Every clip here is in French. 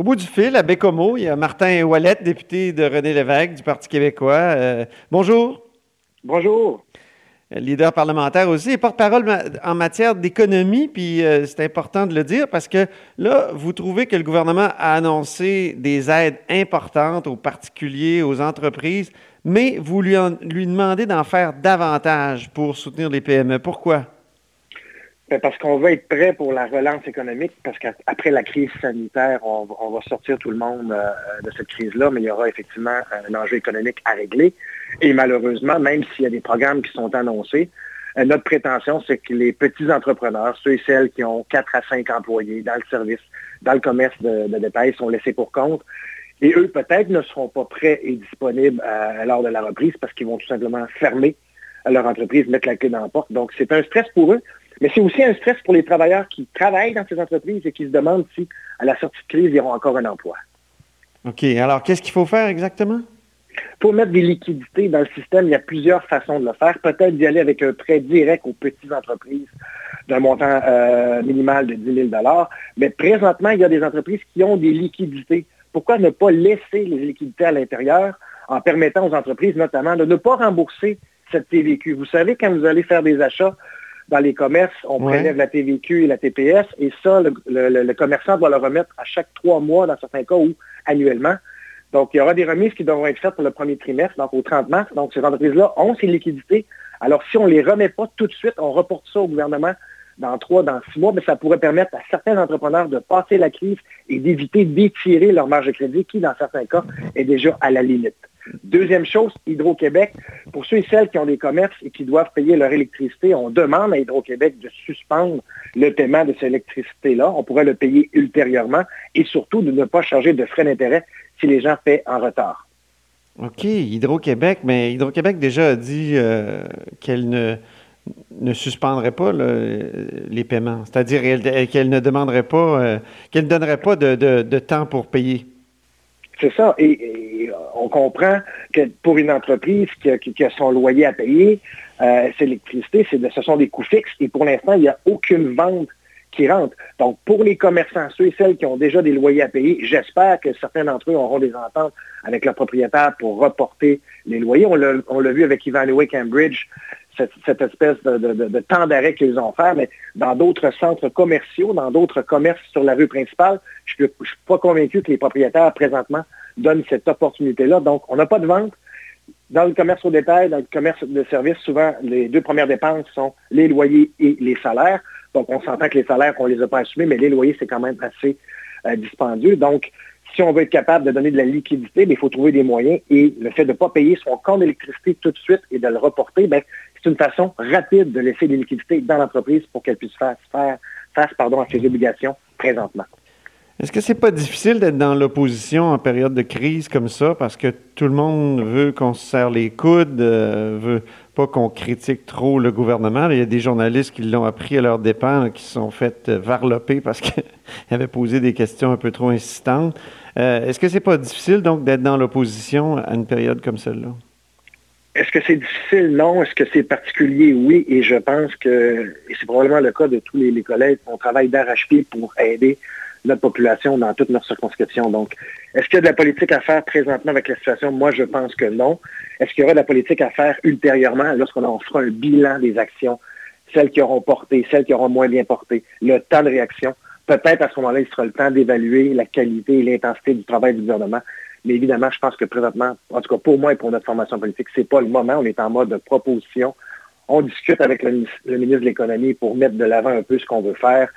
Au bout du fil, à Bécomo, il y a Martin Wallet, député de René Lévesque du Parti québécois. Euh, bonjour. Bonjour leader parlementaire aussi, et porte-parole en matière d'économie, puis euh, c'est important de le dire parce que là, vous trouvez que le gouvernement a annoncé des aides importantes aux particuliers, aux entreprises, mais vous lui, lui demandez d'en faire davantage pour soutenir les PME. Pourquoi? Ben, parce qu'on veut être prêt pour la relance économique, parce qu'après la crise sanitaire, on, va sortir tout le monde euh, de cette crise-là, mais il y aura effectivement un enjeu économique à régler. Et malheureusement, même s'il y a des programmes qui sont annoncés, euh, notre prétention, c'est que les petits entrepreneurs, ceux et celles qui ont 4 à 5 employés dans le service, dans le commerce de, détail, sont laissés pour compte. Et eux, peut-être, ne seront pas prêts et disponibles à, lors de la reprise parce qu'ils vont tout simplement fermer leur entreprise, mettre la clé dans la porte. Donc, c'est un stress pour eux, mais c'est aussi un stress pour les travailleurs qui travaillent dans ces entreprises et qui se demandent si, à la sortie de crise, ils auront encore un emploi. OK. Alors, qu'est-ce qu'il faut faire exactement? Pour mettre des liquidités dans le système, il y a plusieurs façons de le faire. Peut-être d'y aller avec un prêt direct aux petites entreprises d'un montant euh, minimal de 10 000 Mais présentement, il y a des entreprises qui ont des liquidités. Pourquoi ne pas laisser les liquidités à l'intérieur en permettant aux entreprises notamment de ne pas rembourser cette TVQ? Vous savez, quand vous allez faire des achats dans les commerces, on prélève la TVQ et la TPS, et ça, le commerçant doit le remettre à chaque trois mois, dans certains cas, ou annuellement. Donc, il y aura des remises qui devront être faites pour le premier trimestre, donc au 30 mars. Donc, ces entreprises-là ont ces liquidités. Alors, si on ne les remet pas tout de suite, on reporte ça au gouvernement dans trois, dans six mois, mais ça pourrait permettre à certains entrepreneurs de passer la crise et d'éviter d'étirer leur marge de crédit, qui, dans certains cas, est déjà à la limite. Deuxième chose, Hydro-Québec, pour ceux et celles qui ont des commerces et qui doivent payer leur électricité, on demande à Hydro-Québec de suspendre le paiement de cette électricité-là. On pourrait le payer ultérieurement et surtout de ne pas charger de frais d'intérêt si les gens paient en retard. OK, Hydro-Québec, mais Hydro-Québec déjà a dit euh, qu'elle ne, ne suspendrait pas les paiements, c'est-à-dire qu'elle ne demanderait pas, euh, qu'elle ne donnerait pas de, temps pour payer. C'est ça. Et, on comprend que pour une entreprise qui a, son loyer à payer, euh, c'est l'électricité, ce sont des coûts fixes. Et pour l'instant, il n'y a aucune vente qui rentrent. Donc, pour les commerçants, ceux et celles qui ont déjà des loyers à payer, j'espère que certains d'entre eux auront des ententes avec leurs propriétaires pour reporter les loyers. On l'a vu avec Ivanhoe Cambridge, cette, cette espèce de, temps d'arrêt qu'ils ont fait, mais dans d'autres centres commerciaux, dans d'autres commerces sur la rue principale, je ne suis pas convaincu que les propriétaires présentement donnent cette opportunité-là. Donc, on n'a pas de vente. Dans le commerce au détail, dans le commerce de services, souvent, les deux premières dépenses sont les loyers et les salaires. Donc, on s'entend que les salaires, on ne les a pas assumés, mais les loyers, c'est quand même assez euh, dispendieux. Donc, si on veut être capable de donner de la liquidité, ben, il faut trouver des moyens. Et le fait de ne pas payer son compte d'électricité tout de suite et de le reporter, ben, c'est une façon rapide de laisser des liquidités dans l'entreprise pour qu'elle puisse faire, faire face pardon, à ses obligations présentement. Est-ce que c'est pas difficile d'être dans l'opposition en période de crise comme ça? Parce que tout le monde veut qu'on se serre les coudes, euh, veut pas qu'on critique trop le gouvernement. Il y a des journalistes qui l'ont appris à leur dépens, qui se sont fait euh, varloper parce qu'ils avaient posé des questions un peu trop insistantes. Euh, est-ce que c'est pas difficile donc d'être dans l'opposition à une période comme celle-là? Est-ce que c'est difficile? Non. Est-ce que c'est particulier? Oui. Et je pense que, c'est probablement le cas de tous les, les collègues, on travaille d'arrache-pied pour aider notre population dans toutes nos circonscriptions. Donc, est-ce qu'il y a de la politique à faire présentement avec la situation? Moi, je pense que non. Est-ce qu'il y aura de la politique à faire ultérieurement lorsqu'on fera un bilan des actions, celles qui auront porté, celles qui auront moins bien porté, le temps de réaction? Peut-être à ce moment-là, il sera le temps d'évaluer la qualité et l'intensité du travail du gouvernement. Mais évidemment, je pense que présentement, en tout cas pour moi et pour notre formation politique, c'est pas le moment. On est en mode de proposition. On discute avec le ministre de l'Économie pour mettre de l'avant un peu ce qu'on veut faire.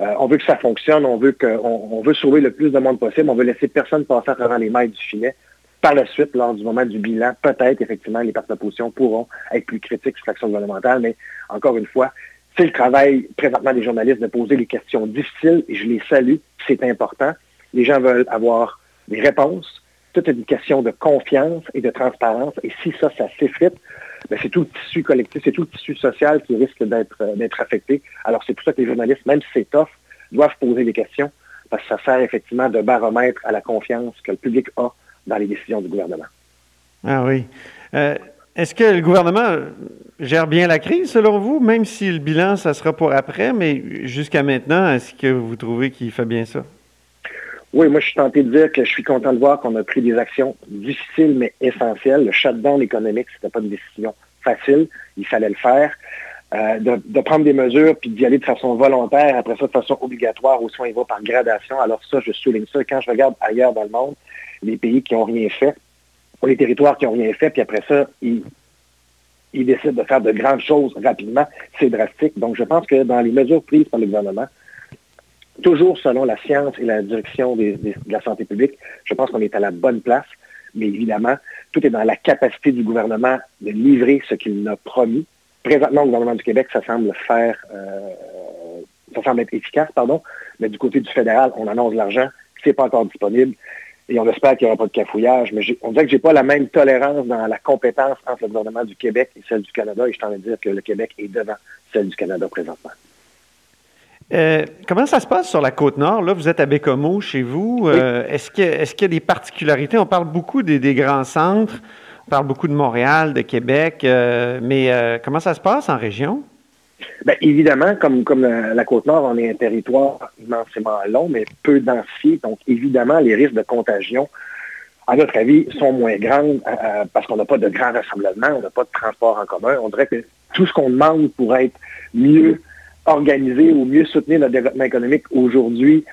Euh, on veut que ça fonctionne, on veut, on, veut sauver le plus de monde possible, on veut laisser personne passer à travers les mailles du filet. Par la suite, lors du moment du bilan, peut-être, effectivement, les partis d'opposition pourront être plus critiques sur l'action gouvernementale, mais encore une fois, c'est le travail présentement des journalistes de poser les questions difficiles, et je les salue, c'est important. Les gens veulent avoir des réponses. Tout est une question de confiance et de transparence. Et si ça, ça s'effrite, ben, c'est tout le tissu collectif, c'est tout le tissu social qui risque d'être d'être affecté. Alors c'est pour ça que les journalistes, même si c'est tough, doivent poser des questions parce que ça sert effectivement de baromètre à la confiance que le public a dans les décisions du gouvernement. Ah oui. Euh, est-ce que le gouvernement gère bien la crise, selon vous, même si le bilan, ça sera pour après, mais jusqu'à maintenant, est-ce que vous trouvez qu'il fait bien ça? Oui, moi, je suis tenté de dire que je suis content de voir qu'on a pris des actions difficiles, mais essentielles. Le shutdown économique, ce n'était pas une décision facile. Il fallait le faire. Euh, de, prendre des mesures puis d'y aller de façon volontaire, après ça de façon obligatoire, ou soit il va par gradation. Alors ça, je souligne ça. Quand je regarde ailleurs dans le monde, les pays qui n'ont rien fait, ou les territoires qui n'ont rien fait, puis après ça, ils, décident de faire de grandes choses rapidement, c'est drastique. Donc je pense que dans les mesures prises par le gouvernement, toujours selon la science et la direction de la santé publique, je pense qu'on est à la bonne place. Mais évidemment, tout est dans la capacité du gouvernement de livrer ce qu'il a promis. Présentement, au gouvernement du Québec, ça semble faire, euh, ça semble être efficace, pardon, mais du côté du fédéral, on annonce l'argent, c'est pas encore disponible, et on espère qu'il n'y aura pas de cafouillage, mais on dirait que j'ai pas la même tolérance dans la compétence entre le gouvernement du Québec et celle du Canada, et je t'en de dire que le Québec est devant celle du Canada présentement. Euh, comment ça se passe sur la côte nord? Là, vous êtes à Bécomo, chez vous. Euh, est-ce qu'il y, a des particularités? On parle beaucoup des grands centres. On parle beaucoup de Montréal, de Québec, euh, mais comment ça se passe en région? Bien, évidemment, comme, comme la, Côte-Nord, on est un territoire immensément long, mais peu densifié. Donc, évidemment, les risques de contagion, à notre avis, sont moins grands euh, parce qu'on n'a pas de grands rassemblements, on n'a pas de transport en commun. On dirait que tout ce qu'on demande pour être mieux organisé ou mieux soutenir notre développement économique aujourd'hui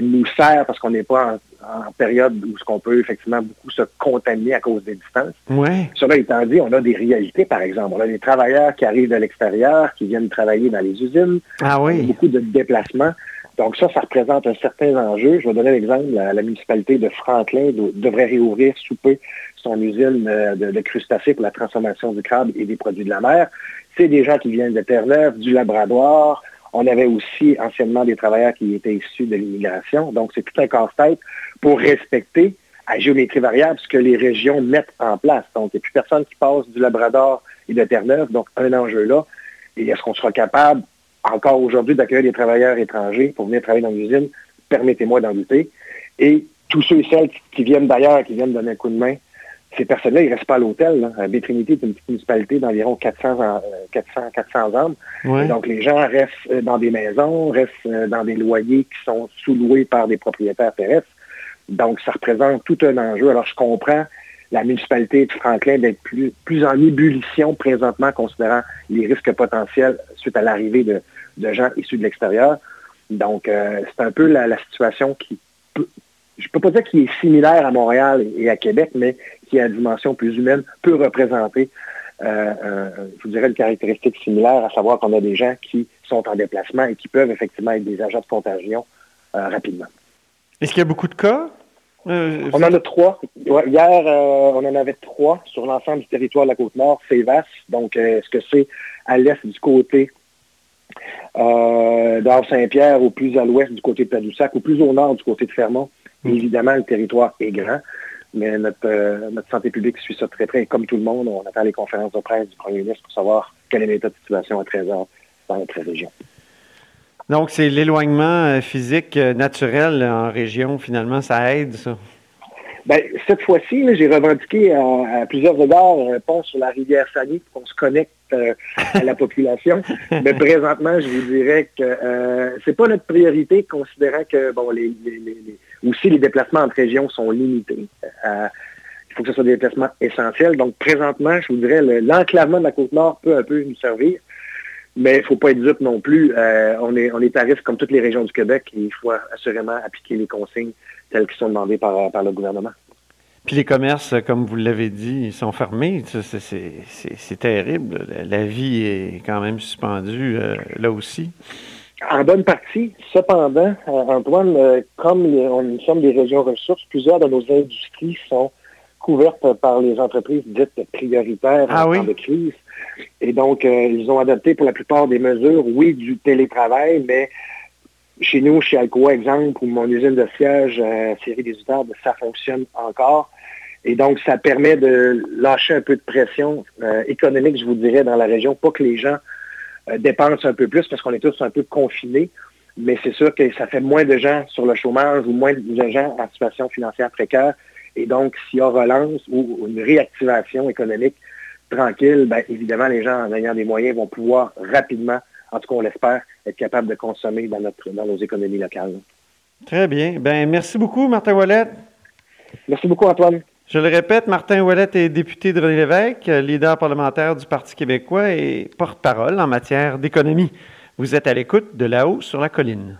nous sert parce qu'on n'est pas en, en période où ce qu'on peut effectivement beaucoup se contaminer à cause des distances. Ouais. Cela étant dit, on a des réalités, par exemple. On a des travailleurs qui arrivent de l'extérieur, qui viennent travailler dans les usines. Ah oui. beaucoup de déplacements. Donc ça, ça représente un certain enjeu. Je vais donner l'exemple. La, la, municipalité de Franklin devrait réouvrir sous peu son usine euh, de, crustacés pour la transformation du crabe et des produits de la mer. C'est des gens qui viennent de Terre-Neuve, du Labrador, on avait aussi anciennement des travailleurs qui étaient issus de l'immigration. Donc, c'est tout un casse-tête pour respecter à géométrie variable ce que les régions mettent en place. Donc, il n'y a plus personne qui passe du Labrador et de Terre-Neuve. Donc, un enjeu là. Et est-ce qu'on sera capable, encore aujourd'hui, d'accueillir des travailleurs étrangers pour venir travailler dans l'usine? Permettez-moi d'en douter. Et tous ceux et celles qui viennent d'ailleurs, qui viennent donner un coup de main, ces personnes-là, ils ne restent pas à l'hôtel. Bétrinité est une petite municipalité d'environ 400, 400, 400 hommes. Donc, les gens restent euh, dans des maisons, restent euh, dans des loyers qui sont sous-loués par des propriétaires terrestres. Donc, ça représente tout un enjeu. Alors, je comprends la municipalité de Franklin d'être plus, en ébullition présentement, considérant les risques potentiels suite à l'arrivée de, gens issus de l'extérieur. Donc, euh, c'est un peu la, situation qui peut, je ne peux pas dire qu'il est similaire à Montréal et à Québec, mais qui, à dimension plus humaine, peut représenter, euh, je vous dirais, une caractéristique similaire, à savoir qu'on a des gens qui sont en déplacement et qui peuvent effectivement être des agents de contagion euh, rapidement. Est-ce qu'il y a beaucoup de cas? On en a trois. Hier, on en avait trois sur l'ensemble du territoire de la Côte-Nord. C'est vaste. Donc, est-ce que c'est à l'est du côté euh, saint-Pierre ou plus à l'ouest du côté de Tadoussac ou plus au nord du côté de Fermont? Mm. Évidemment, le territoire est grand, mais euh, notre, santé publique suit ça très près. comme tout le monde, on attend les conférences de presse du premier ministre pour savoir quel est l'état de situation à 13 heures dans notre région. Donc, c'est l'éloignement euh, physique euh, naturel en région, finalement, ça aide, ça? Bien, cette fois-ci, j'ai revendiqué à, plusieurs égards un pont sur la rivière Sani pour qu'on se connecte à la population. Mais présentement, je vous dirais que euh, c'est pas notre priorité, considérant que bon, les, aussi les déplacements entre régions sont limités. Euh, il faut que ce soit des déplacements essentiels. Donc, présentement, je vous dirais, l'enclavement de la Côte-Nord peut un peu nous servir. Mais il ne faut pas être dupe non plus. Euh, on, est, on est à risque comme toutes les régions du Québec et il faut assurément appliquer les consignes telles qui sont demandées par, par le gouvernement. Puis les commerces, comme vous l'avez dit, ils sont fermés. C'est terrible. La vie est quand même suspendue euh, là aussi. En bonne partie. Cependant, euh, Antoine, comme nous sommes des régions ressources, plusieurs de nos industries sont couvertes par les entreprises dites prioritaires ah en temps de crise. Et donc, ils ont adopté pour la plupart des mesures, oui, du télétravail, mais Chez nous, chez Alcoa, exemple, ou mon usine de siège, euh, série des Utardes, ça fonctionne encore. Et donc, ça permet de lâcher un peu de pression euh, économique, je vous dirais, dans la région, pas que les gens euh, dépensent un peu plus parce qu'on est tous un peu confinés. Mais c'est sûr que ça fait moins de gens sur le chômage ou moins de gens en situation financière précaire. Et donc, s'il y a relance ou une réactivation économique tranquille, bien, évidemment, les gens, en ayant des moyens, vont pouvoir rapidement en tout cas, on l'espère, être capable de consommer dans, notre, dans nos économies locales. Très bien. Ben, merci beaucoup, Martin Wallet. Merci beaucoup, Antoine. Je le répète, Martin Wallet est député de René Lévesque, leader parlementaire du Parti québécois et porte-parole en matière d'économie. Vous êtes à l'écoute de là-haut sur la colline.